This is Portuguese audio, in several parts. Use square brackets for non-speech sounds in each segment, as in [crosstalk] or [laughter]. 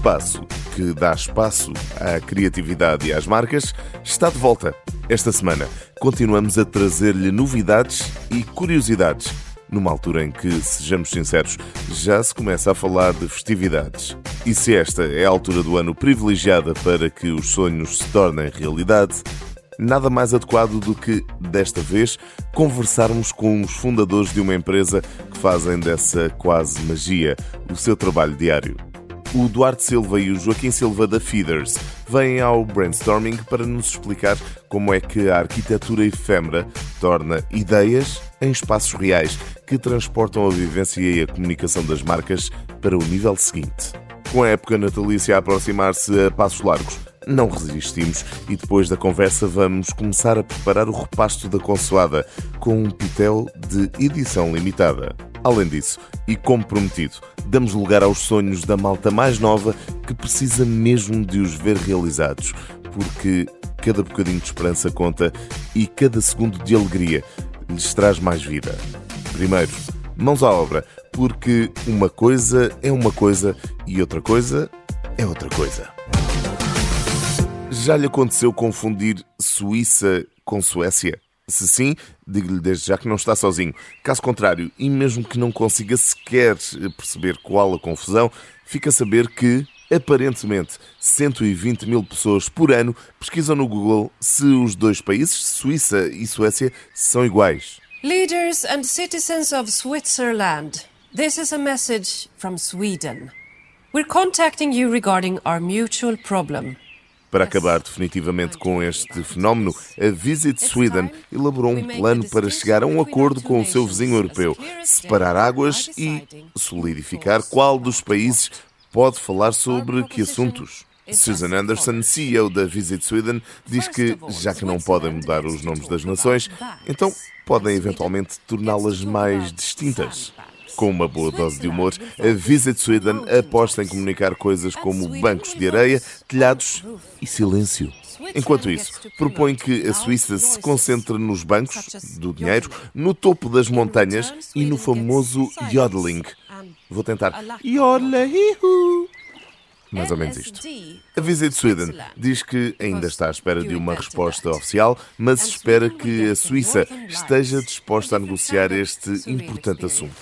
espaço que dá espaço à criatividade e às marcas está de volta. Esta semana continuamos a trazer-lhe novidades e curiosidades, numa altura em que, sejamos sinceros, já se começa a falar de festividades. E se esta é a altura do ano privilegiada para que os sonhos se tornem realidade, nada mais adequado do que, desta vez, conversarmos com os fundadores de uma empresa que fazem dessa quase magia o seu trabalho diário. O Duarte Silva e o Joaquim Silva da Feeders vêm ao brainstorming para nos explicar como é que a arquitetura efêmera torna ideias em espaços reais que transportam a vivência e a comunicação das marcas para o nível seguinte. Com a época natalícia a aproximar-se a passos largos, não resistimos e depois da conversa vamos começar a preparar o repasto da consoada com um pitel de edição limitada. Além disso, e como prometido, damos lugar aos sonhos da malta mais nova que precisa mesmo de os ver realizados, porque cada bocadinho de esperança conta e cada segundo de alegria lhes traz mais vida. Primeiro, mãos à obra, porque uma coisa é uma coisa e outra coisa é outra coisa. Já lhe aconteceu confundir Suíça com Suécia? Se sim, digo-lhe desde já que não está sozinho. Caso contrário, e mesmo que não consiga sequer perceber qual a confusão, fica a saber que, aparentemente, 120 mil pessoas por ano pesquisam no Google se os dois países, Suíça e Suécia, são iguais. Leaders and citizens of Switzerland, this is a message from Sweden. We're contacting you regarding our mutual problem. Para acabar definitivamente com este fenómeno, a Visit Sweden elaborou um plano para chegar a um acordo com o seu vizinho europeu, separar águas e solidificar qual dos países pode falar sobre que assuntos. Susan Anderson, CEO da Visit Sweden, diz que, já que não podem mudar os nomes das nações, então podem eventualmente torná-las mais distintas. Com uma boa dose de humor, a Visit Sweden aposta em comunicar coisas como bancos de areia, telhados e silêncio. Enquanto isso, propõe que a Suíça se concentre nos bancos, do dinheiro, no topo das montanhas e no famoso yodeling. Vou tentar. Yodeling. Mais ou menos isto. A Visit Sweden diz que ainda está à espera de uma resposta oficial, mas espera que a Suíça esteja disposta a negociar este importante assunto.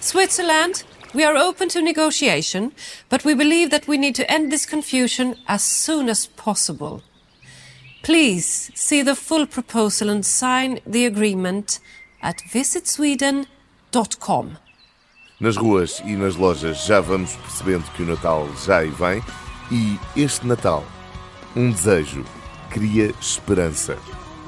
Switzerland, we are open to negotiation, but we believe that we need to end this confusion as soon as possible. Please see the full proposal and sign the agreement at visitsweden.com. Nas ruas e nas lojas já vamos percebendo que o Natal já aí vem e este Natal, um desejo, cria esperança.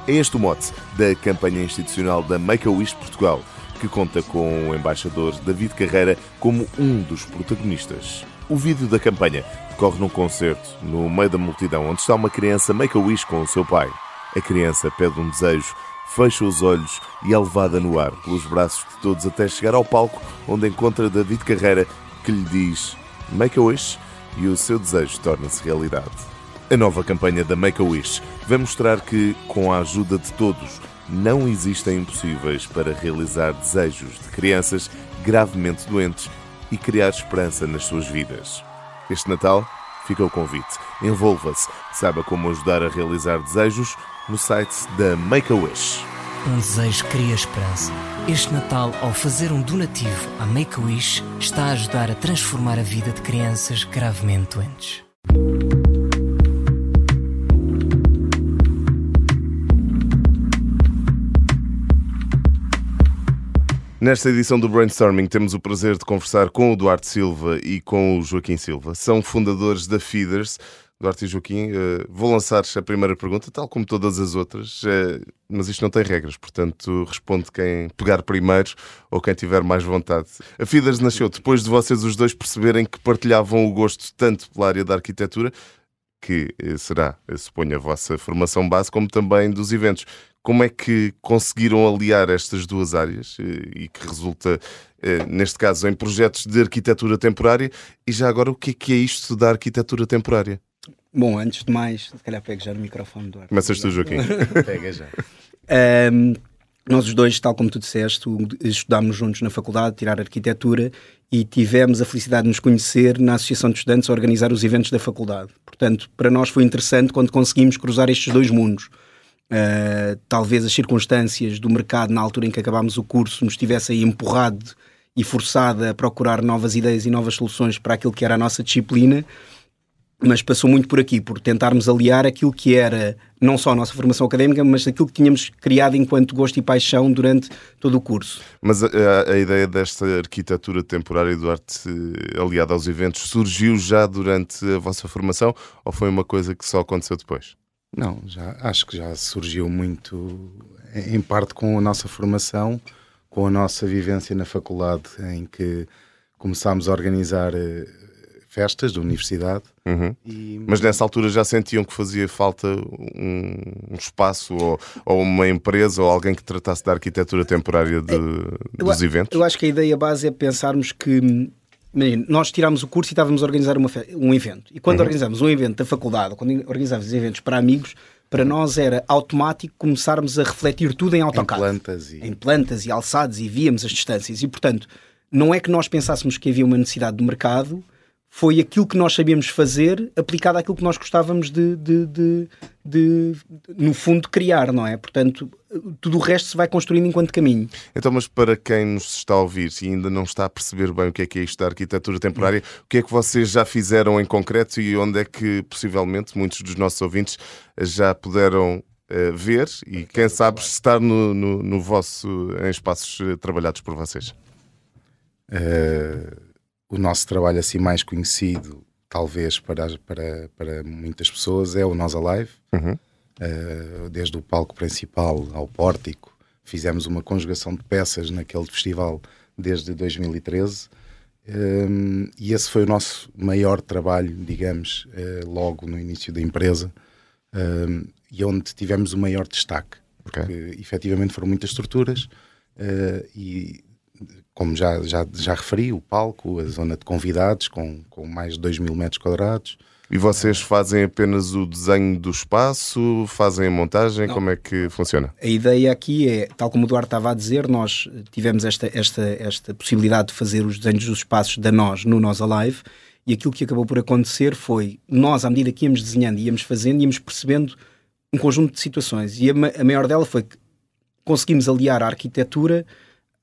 É este o mote da campanha institucional da Make-A-Wish Portugal, que conta com o embaixador David Carreira como um dos protagonistas. O vídeo da campanha decorre num concerto, no meio da multidão, onde está uma criança Make-A-Wish com o seu pai. A criança pede um desejo, fecha os olhos e é levada no ar pelos braços de todos até chegar ao palco, onde encontra David Carreira, que lhe diz Make-A-Wish e o seu desejo torna-se realidade. A nova campanha da Make-A-Wish vai mostrar que, com a ajuda de todos, não existem impossíveis para realizar desejos de crianças gravemente doentes e criar esperança nas suas vidas. Este Natal fica o convite. Envolva-se, saiba como ajudar a realizar desejos no site da Make-A-Wish. Um desejo cria esperança. Este Natal, ao fazer um donativo à Make-A-Wish, está a ajudar a transformar a vida de crianças gravemente doentes. Nesta edição do Brainstorming temos o prazer de conversar com o Duarte Silva e com o Joaquim Silva. São fundadores da Feeders. Duarte e Joaquim, uh, vou lançar a primeira pergunta, tal como todas as outras, uh, mas isto não tem regras, portanto responde quem pegar primeiro ou quem tiver mais vontade. A Feeders nasceu depois de vocês os dois perceberem que partilhavam o gosto tanto pela área da arquitetura, que uh, será, suponho, a vossa formação base, como também dos eventos. Como é que conseguiram aliar estas duas áreas e que resulta, neste caso, em projetos de arquitetura temporária? E já agora, o que é, que é isto da arquitetura temporária? Bom, antes de mais, se calhar pego já no microfone do ar. Começas tu, Joaquim. [laughs] Pega já. Um, nós os dois, tal como tu disseste, estudámos juntos na faculdade, tirar arquitetura e tivemos a felicidade de nos conhecer na Associação de Estudantes a organizar os eventos da faculdade. Portanto, para nós foi interessante quando conseguimos cruzar estes dois mundos. Uh, talvez as circunstâncias do mercado na altura em que acabámos o curso nos tivessem empurrado e forçado a procurar novas ideias e novas soluções para aquilo que era a nossa disciplina mas passou muito por aqui, por tentarmos aliar aquilo que era não só a nossa formação académica, mas aquilo que tínhamos criado enquanto gosto e paixão durante todo o curso. Mas a, a ideia desta arquitetura temporária, Duarte, aliada aos eventos, surgiu já durante a vossa formação ou foi uma coisa que só aconteceu depois? Não, já, acho que já surgiu muito, em parte com a nossa formação, com a nossa vivência na faculdade, em que começámos a organizar eh, festas da universidade. Uhum. E... Mas nessa altura já sentiam que fazia falta um, um espaço ou, ou, uma empresa ou alguém que tratasse da arquitetura temporária de, eu, dos eventos? Eu acho que a ideia base é pensarmos que nós tirámos o curso e estávamos a organizar uma, um evento. E quando uhum. organizamos um evento da faculdade, quando organizávamos eventos para amigos, para nós era automático começarmos a refletir tudo em AutoCAD. Em plantas e... Em plantas e alçados e víamos as distâncias. E, portanto, não é que nós pensássemos que havia uma necessidade do mercado, foi aquilo que nós sabíamos fazer aplicado àquilo que nós gostávamos de, de, de, de, no fundo, criar, não é? Portanto, tudo o resto se vai construindo enquanto caminho. Então, mas para quem nos está a ouvir e ainda não está a perceber bem o que é que é isto da arquitetura temporária, o que é que vocês já fizeram em concreto e onde é que, possivelmente, muitos dos nossos ouvintes já puderam uh, ver e, quem sabe, estar no, no, no vosso, em espaços uh, trabalhados por vocês? Uh o nosso trabalho assim mais conhecido, talvez para, para, para muitas pessoas, é o Nós Alive. Uhum. Uh, desde o palco principal ao pórtico, fizemos uma conjugação de peças naquele festival desde 2013. Um, eh, e esse foi o nosso maior trabalho, digamos, uh, logo no início da empresa, um, e onde tivemos o maior destaque, porque okay. efetivamente foram muitas estruturas uh, e como já, já, já referi, o palco, a zona de convidados, com, com mais de 2 mil metros quadrados. E vocês fazem apenas o desenho do espaço, fazem a montagem, Não. como é que funciona? A ideia aqui é, tal como o Eduardo estava a dizer, nós tivemos esta, esta, esta possibilidade de fazer os desenhos dos espaços da nós no Nós Alive e aquilo que acabou por acontecer foi, nós, à medida que íamos desenhando e íamos fazendo, íamos percebendo um conjunto de situações e a, a maior dela foi que conseguimos aliar a arquitetura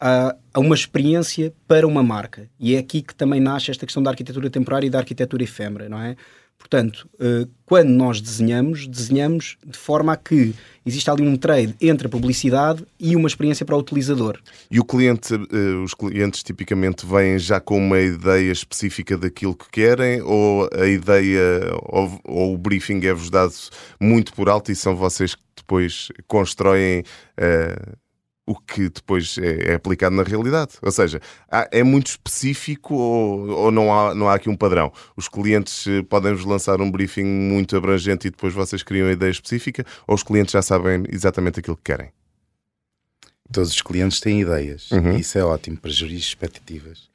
a, a, uma experiência para uma marca. E é aqui que também nasce esta questão da arquitetura temporária e da arquitetura efêmera, não é? Portanto, uh, quando nós desenhamos, desenhamos de forma a que exista ali um trade entre a publicidade e uma experiência para o utilizador. E o cliente, uh, os clientes tipicamente vêm já com uma ideia específica daquilo que querem ou a ideia ou, ou o briefing é-vos dado muito por alto e são vocês que depois constroem uh, o que depois é, é, aplicado na realidade. Ou seja, há, é muito específico ou, ou, não, há, não há aqui um padrão? Os clientes eh, podem-vos lançar um briefing muito abrangente e depois vocês criam a ideia específica ou os clientes já sabem exatamente aquilo que querem? Todos os clientes têm ideias uhum. e isso é ótimo para gerir expectativas.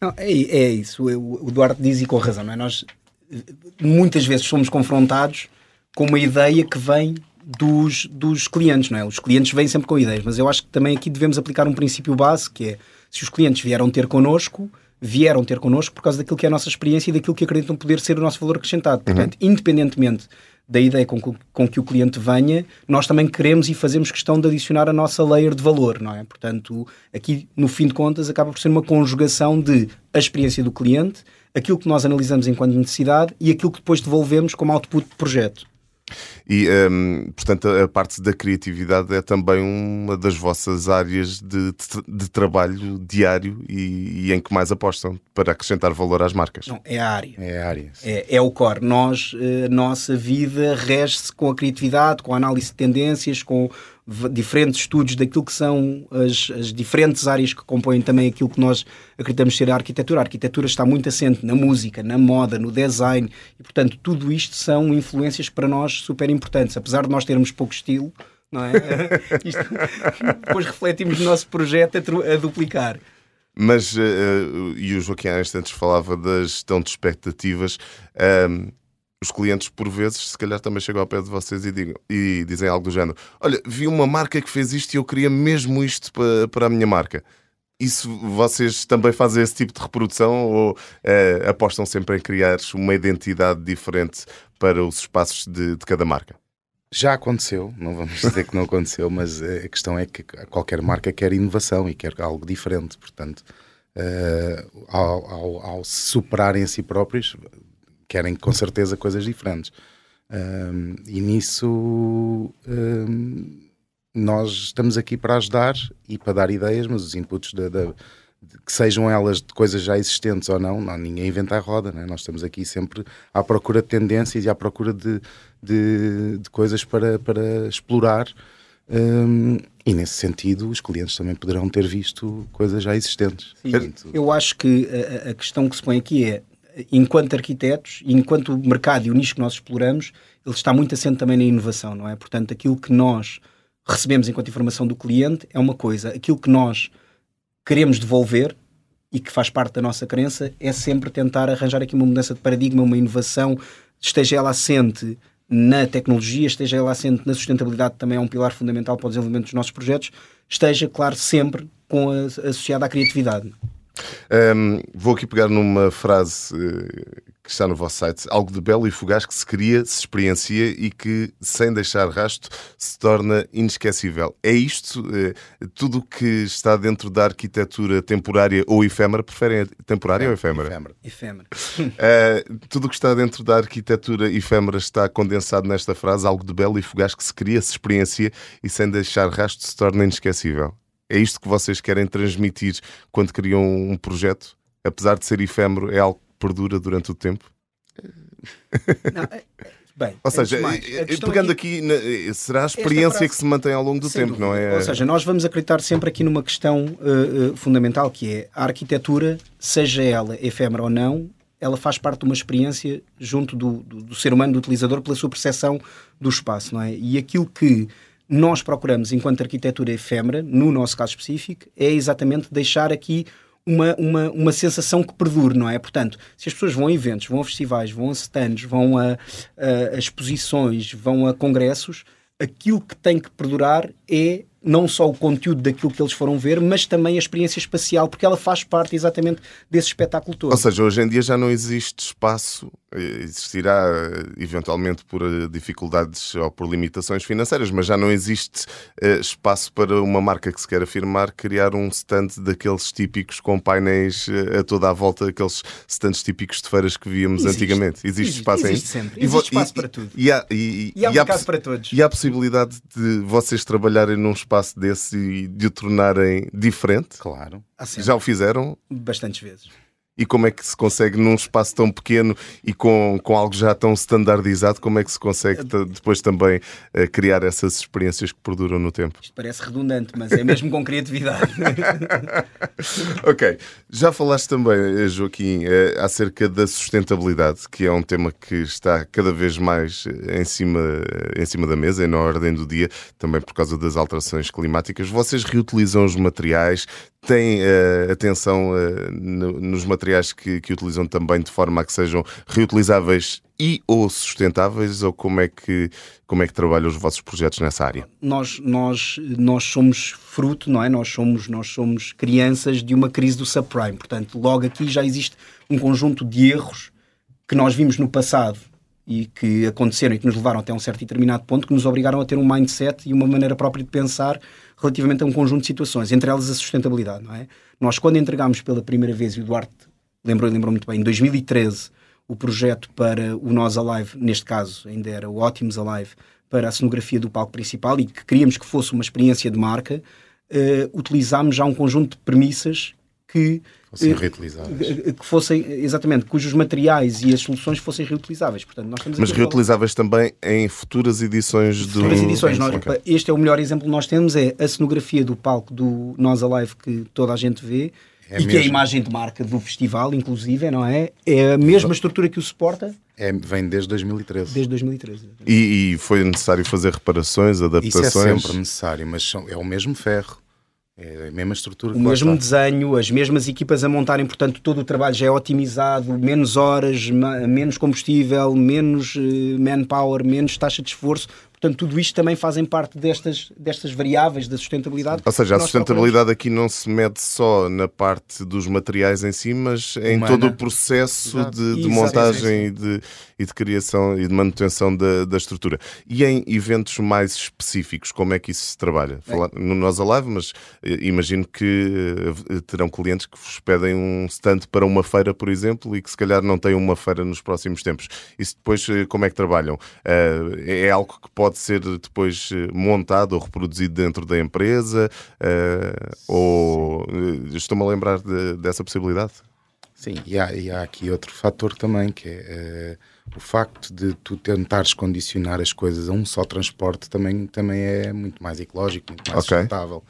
Não, é, é isso. O Duarte diz e com razão, não é? Nós eh, muitas vezes somos confrontados com uma ideia que vem dos, dos clientes, não é? Os clientes vêm sempre com ideias, mas eu acho que também aqui devemos aplicar um princípio base que é se os clientes vieram ter connosco, vieram ter connosco por causa daquilo que é a nossa experiência e daquilo que acreditam poder ser o nosso valor acrescentado. Uhum. Portanto, uhum. independentemente da ideia com, com que o cliente venha, nós também queremos e fazemos questão de adicionar a nossa layer de valor, não é? Portanto, aqui, no fim de contas, acaba por ser uma conjugação de a experiência do cliente, aquilo que nós analisamos enquanto necessidade e aquilo que depois devolvemos como output de projeto. E, um, portanto, a parte da criatividade é também uma das vossas áreas de, de, de trabalho diário e, e, em que mais apostam para acrescentar valor às marcas. Não, é a área. É a área. É, é, o core. Nós, a eh, nossa vida rege-se com a criatividade, com a análise de tendências, com diferentes estudos daquilo que são as, as, diferentes áreas que compõem também aquilo que nós acreditamos ser a arquitetura. A arquitetura está muito assente na música, na moda, no design e, portanto, tudo isto são influências para nós super importantes. Apesar de nós termos pouco estilo, não é? [laughs] Isto, depois refletimos no nosso projeto a, a duplicar. Mas, uh, e o Joaquim há falava da gestão de expectativas. Os clientes, por vezes, se calhar também chegam ao pé de vocês e, digam, e dizem algo do género: Olha, vi uma marca que fez isto e eu queria mesmo isto para, para a minha marca. isso vocês também fazem esse tipo de reprodução ou uh, apostam sempre em criar uma identidade diferente para os espaços de, de cada marca? Já aconteceu, não vamos [laughs] dizer que não aconteceu, mas a questão é que qualquer marca quer inovação e quer algo diferente. Portanto, uh, ao, ao, ao, superarem a si próprios, querem com certeza coisas diferentes. Uh, e nisso uh, nós estamos aqui para ajudar e para dar ideias, mas os inputs da, da que sejam elas de coisas já existentes ou não, não ninguém inventa a roda, né? nós estamos aqui sempre à procura de tendências e à procura de, de, de coisas para, para explorar. Um, e nesse sentido, os clientes também poderão ter visto coisas já existentes. Sim, eu acho que a, a, questão que se põe aqui é, enquanto arquitetos, enquanto o mercado e o nicho que nós exploramos, ele está muito assente também na inovação, não é? Portanto, aquilo que nós recebemos enquanto informação do cliente é uma coisa, aquilo que nós queremos devolver e que faz parte da nossa crença é sempre tentar arranjar aqui uma mudança de paradigma, uma inovação, esteja ela assente na tecnologia, esteja ela assente na sustentabilidade, também é um pilar fundamental para o desenvolvimento dos nossos projetos, esteja, claro, sempre com a, associada à criatividade. Um, vou aqui pegar numa frase uh, que está no vosso site: algo de belo e fugaz que se cria, se experiencia e que, sem deixar rasto, se torna inesquecível. É isto? Uh, tudo o que está dentro da arquitetura temporária ou efêmera, preferem temporária ou efêmera? Efêmera. efêmera. Uh, [laughs] tudo o que está dentro da arquitetura efêmera está condensado nesta frase: algo de belo e fugaz que se cria, se experiencia e, sem deixar rasto, se torna inesquecível. É isto que vocês querem transmitir quando criam um projeto? Apesar de ser efêmero, é algo que perdura durante o tempo? Não, é, é, [laughs] bem, ou seja, mais, eh, pegando aqui, aqui na, será a experiência frase, que se mantém ao longo do tempo, dúvida. não é? Ou seja, nós vamos acreditar sempre aqui numa questão uh, uh, fundamental que é a arquitetura, seja ela efêmera ou não, ela faz parte de uma experiência junto do, do, do ser humano, do utilizador, pela sua percepção do espaço, não é? E aquilo que nós procuramos, enquanto arquitetura efêmera, no nosso caso específico, é exatamente deixar aqui uma, uma, uma sensação que perdure, não é? Portanto, se as pessoas vão a eventos, vão a festivais, vão a stands, vão a, a, a exposições, vão a congressos, aquilo que tem que perdurar é não só o conteúdo daquilo que eles foram ver, mas também a experiência espacial, porque ela faz parte exatamente desse espetáculo todo. Ou seja, hoje em dia já não existe espaço, eh, existirá eh, eventualmente por eh, dificuldades ou por limitações financeiras, mas já não existe espaço para uma marca que se quer afirmar criar um stand daqueles típicos com painéis a toda a volta, aqueles stands típicos de feiras que víamos existe. antigamente. Existe, existe espaço existe? Sempre. Existe espaço e, para tudo. E há, e, e há, e há para todos. E há a possibilidade de vocês trabalharem num espaço espaço desse e de o tornarem diferente? Claro. Já o fizeram? Bastantes vezes. E como é que se consegue, num espaço tão pequeno e com, com algo já tão standardizado, como é que se consegue depois também uh, criar essas experiências que perduram no tempo? Isto parece redundante, mas é mesmo com criatividade. [laughs] ok. Já falaste também, eh, Joaquim, uh, acerca da sustentabilidade, que é um tema que está cada vez mais em cima, em cima da mesa e na ordem do dia, também por causa das alterações climáticas. Vocês reutilizam os materiais, têm uh, atenção no, nos materiais materiais que, que utilizam também de forma a que sejam reutilizáveis e ou sustentáveis ou como é que como é que trabalham os vossos projetos nessa área? Nós nós nós somos fruto, não é? Nós somos nós somos crianças de uma crise do subprime. Portanto, logo aqui já existe um conjunto de erros que nós vimos no passado e que aconteceram e que nos levaram até um certo e determinado ponto que nos obrigaram a ter um mindset e uma maneira própria de pensar relativamente a um conjunto de situações, entre elas a sustentabilidade, não é? Nós quando entregámos pela primeira vez e o Duarte lembrou, lembrou muito bem, em 2013, o projeto para o Nós Alive, neste caso ainda era o Ótimos Alive, para a cenografia do palco principal e que queríamos que fosse uma experiência de marca, uh, utilizámos já um conjunto de premissas que fossem reutilizáveis. Que fossem, exatamente, cujos materiais e as soluções fossem reutilizáveis. Portanto, nós Mas reutilizáveis também em futuras edições do. Futuras edições. Nós, okay. Este é o melhor exemplo que nós temos: é a cenografia do palco do Nós Alive que toda a gente vê é e mesmo. que a imagem de marca do festival, inclusive, não é? É a mesma estrutura que o suporta. É, vem desde 2013. Desde 2013. E, e, foi necessário fazer reparações, adaptações? Isso é sempre necessário, mas são, é o mesmo ferro. É a mesma estrutura. O mesmo desenho, as mesmas equipas a montarem, portanto, todo o trabalho já é otimizado, menos horas, menos combustível, menos uh, manpower, menos taxa de esforço. Portanto, tudo isto também fazem parte destas, destas variáveis da sustentabilidade. Ou seja, a sustentabilidade aqui não se mede só na parte dos materiais em si, mas em Humana. todo o processo de, de montagem e de, e de criação e de manutenção da, da estrutura. E em eventos mais específicos, como é que isso se trabalha? Falar, no Nós Alive, mas eh, imagino que eh, terão clientes que vos pedem um stand para uma feira, por exemplo, e que se calhar não têm uma feira nos próximos tempos. Isso depois, eh, como é que trabalham? É algo que pode ser depois montado ou reproduzido dentro da empresa? Ou estou-me a lembrar de, dessa possibilidade? Sim, e há, e há, aqui outro fator também, que é uh, o facto de tu tentares condicionar as coisas a um só transporte também, também é muito mais ecológico, muito mais okay. sustentável.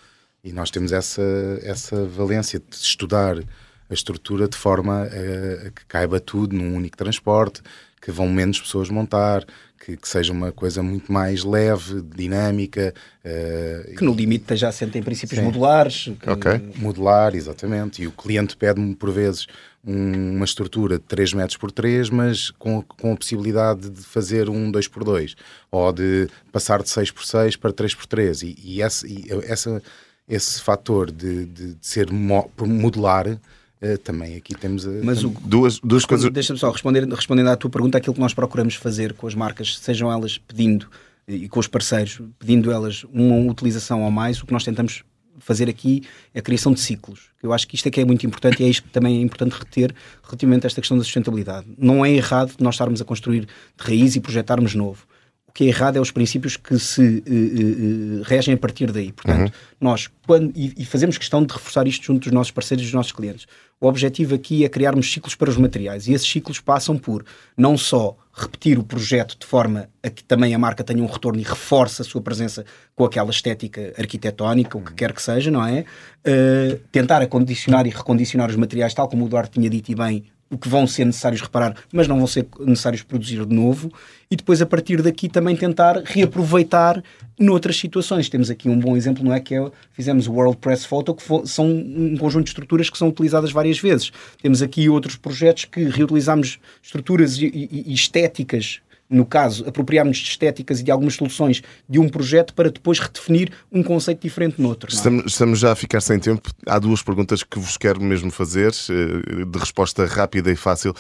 E nós temos essa, essa valência de estudar a estrutura de forma a, a que caiba tudo num único transporte, que vão menos pessoas montar, que, que, seja uma coisa muito mais leve, dinâmica. Uh, que no limite esteja assente em princípios sim. modulares. Que... Okay. Modular, exatamente. E o cliente pede-me, por vezes, um, uma estrutura de 3 metros por 3, mas com, com a possibilidade de fazer um 2 por 2 ou de passar de 6 por 6 para 3 por 3 E, e, esse, e essa, esse fator de, de, de ser modular Uh, também aqui temos uh, Mas o, duas, duas coisas. Deixa-me só responder, respondendo à tua pergunta, aquilo que nós procuramos fazer com as marcas, sejam elas pedindo e com os parceiros, pedindo elas uma utilização ou mais, o que nós tentamos fazer aqui a criação de ciclos. Eu acho que isto é que é muito importante e é isto que também é importante reter relativamente a esta questão da sustentabilidade. Não é errado nós estarmos a construir de raiz e projetarmos novo. O que é errado é os princípios que se uh, uh, regem a partir daí. Portanto, uhum. nós, quando, e, e, fazemos questão de reforçar isto junto dos nossos parceiros e dos nossos clientes. O objetivo aqui é criarmos ciclos para os materiais e esses ciclos passam por não só repetir o projeto de forma a que também a marca tenha um retorno e reforce a sua presença com aquela estética arquitetónica, o que quer que seja, não é? Uh, tentar acondicionar e recondicionar os materiais, tal como o Duarte tinha dito e bem, o que vão ser necessários reparar, mas não vão ser necessários produzir de novo, e depois a partir daqui também tentar reaproveitar noutras situações. Temos aqui um bom exemplo, não é? Que é, fizemos o World Press Photo, que são um conjunto de estruturas que são utilizadas várias vezes. Temos aqui outros projetos que reutilizamos estruturas e, e, e estéticas no caso, apropriarmos de estéticas e de algumas soluções de um projeto para depois redefinir um conceito diferente no outro. É? Estamos, estamos, já a ficar sem tempo. Há duas perguntas que vos quero mesmo fazer, eh, de resposta rápida e fácil.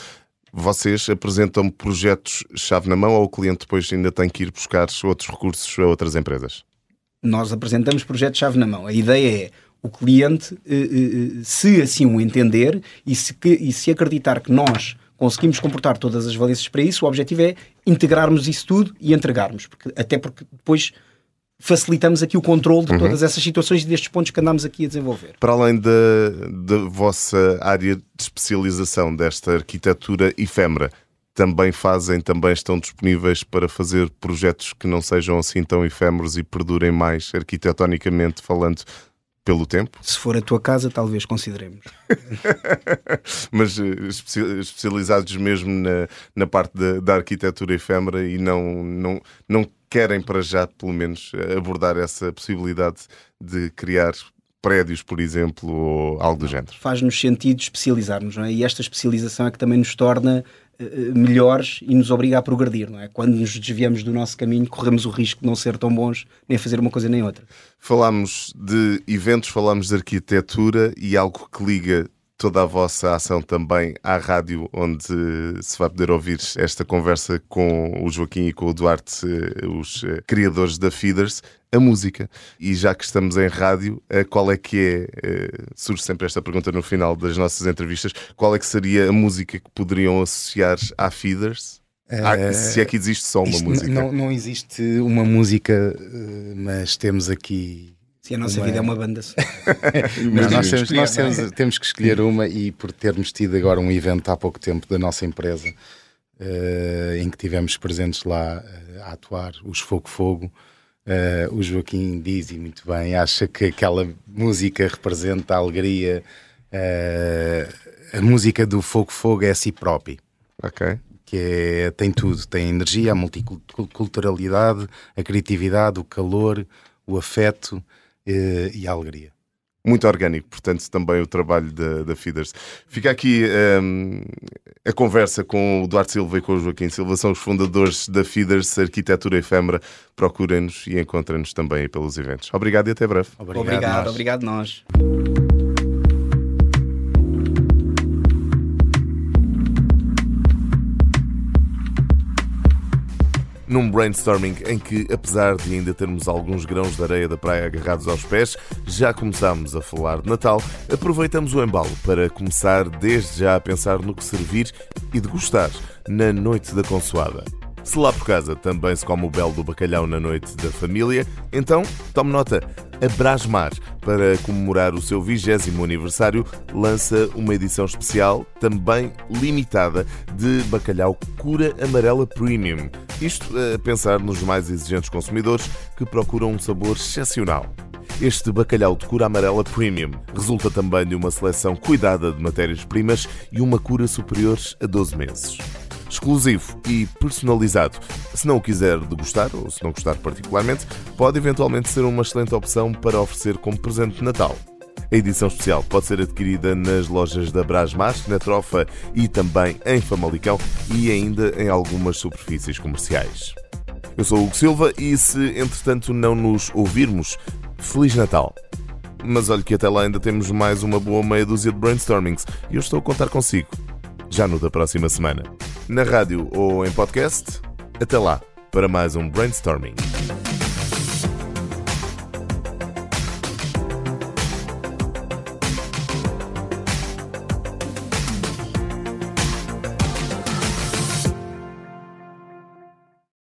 Vocês apresentam projetos chave na mão ou o cliente depois ainda tem que ir buscar outros recursos a outras empresas? Nós apresentamos projetos chave na mão. A ideia é o cliente, eh, eh, se assim o entender e se, e se acreditar que nós conseguimos comportar todas as valências para isso, o objetivo é integrarmos isso tudo e entregarmos, porque, até porque depois facilitamos aqui o controle de uhum. todas essas situações e destes pontos que andamos aqui a desenvolver. Para além da, da vossa área de especialização desta arquitetura efêmera, também fazem, também estão disponíveis para fazer projetos que não sejam assim tão efêmeros e perdurem mais arquitetonicamente falando pelo tempo? Se for a tua casa, talvez consideremos. [laughs] Mas eh, especializados mesmo na, na parte da, da, arquitetura efêmera e não, não, não querem para já, pelo menos, abordar essa possibilidade de criar prédios, por exemplo, ou algo do género. Faz-nos sentido especializarmos, não é? E esta especialização é que também nos torna melhores e nos obriga a progredir, não é? Quando nos desviamos do nosso caminho, corremos o risco de não ser tão bons nem fazer uma coisa nem outra. Falámos de eventos, falámos de arquitetura e algo que liga toda a vossa ação também à rádio, onde se vai poder ouvir esta conversa com o Joaquim e com o Duarte, eh, os eh, criadores da Feeders, a música. E já que estamos em rádio, eh, qual é que é, surge sempre esta pergunta no final das nossas entrevistas, qual é que seria a música que poderiam associar à Feeders? Ah, se é que existe só uma música. Não, não existe uma música, mas temos aqui se a nossa uma... vida é uma banda só. [laughs] Não, nós, temos, nós temos, temos, que escolher uma e por termos tido agora um evento há pouco tempo da nossa empresa uh, em que tivemos presentes lá uh, a atuar, os Fogo Fogo, uh, o Joaquim diz e muito bem, acha que aquela música representa a alegria, a música do Fogo Fogo é a si próprio. Ok que é, tem tudo, tem a energia, a multiculturalidade, a criatividade, o calor, o afeto, e a alegria. muito orgânico, portanto, também o trabalho da, da Feeders. Fica aqui um, a conversa com o Duarte Silva e com o Joaquim Silva, são os fundadores da Feeders Arquitetura Efêmera. Procurem-nos e encontrem-nos também pelos eventos. Obrigado e até breve. Obrigado, obrigado nós. Obrigado nós. Num brainstorming em que, apesar de ainda termos alguns grãos de areia da praia agarrados aos pés, já começámos a falar de Natal, aproveitamos o embalo para começar desde já a pensar no que servir e degustar na noite da consoada. Se lá por casa também se come o belo do bacalhau na noite da família, então tome nota. A Brasmar, para comemorar o seu vigésimo aniversário, lança uma edição especial, também limitada, de bacalhau cura amarela premium. Isto a pensar nos mais exigentes consumidores que procuram um sabor excepcional. Este bacalhau de cura amarela premium resulta também de uma seleção cuidada de matérias-primas e uma cura superior a 12 meses exclusivo e personalizado. Se não o quiser degustar, ou se não gostar particularmente, pode eventualmente ser uma excelente opção para oferecer como presente de Natal. A edição especial pode ser adquirida nas lojas da Brasmas, na Trofa e também em Famalicão e ainda em algumas superfícies comerciais. Eu sou o Hugo Silva e se entretanto não nos ouvirmos, Feliz Natal! Mas olhe que até lá ainda temos mais uma boa meia dúzia de brainstormings e eu estou a contar consigo já no da próxima semana. Na rádio ou em podcast, até lá para mais um brainstorming.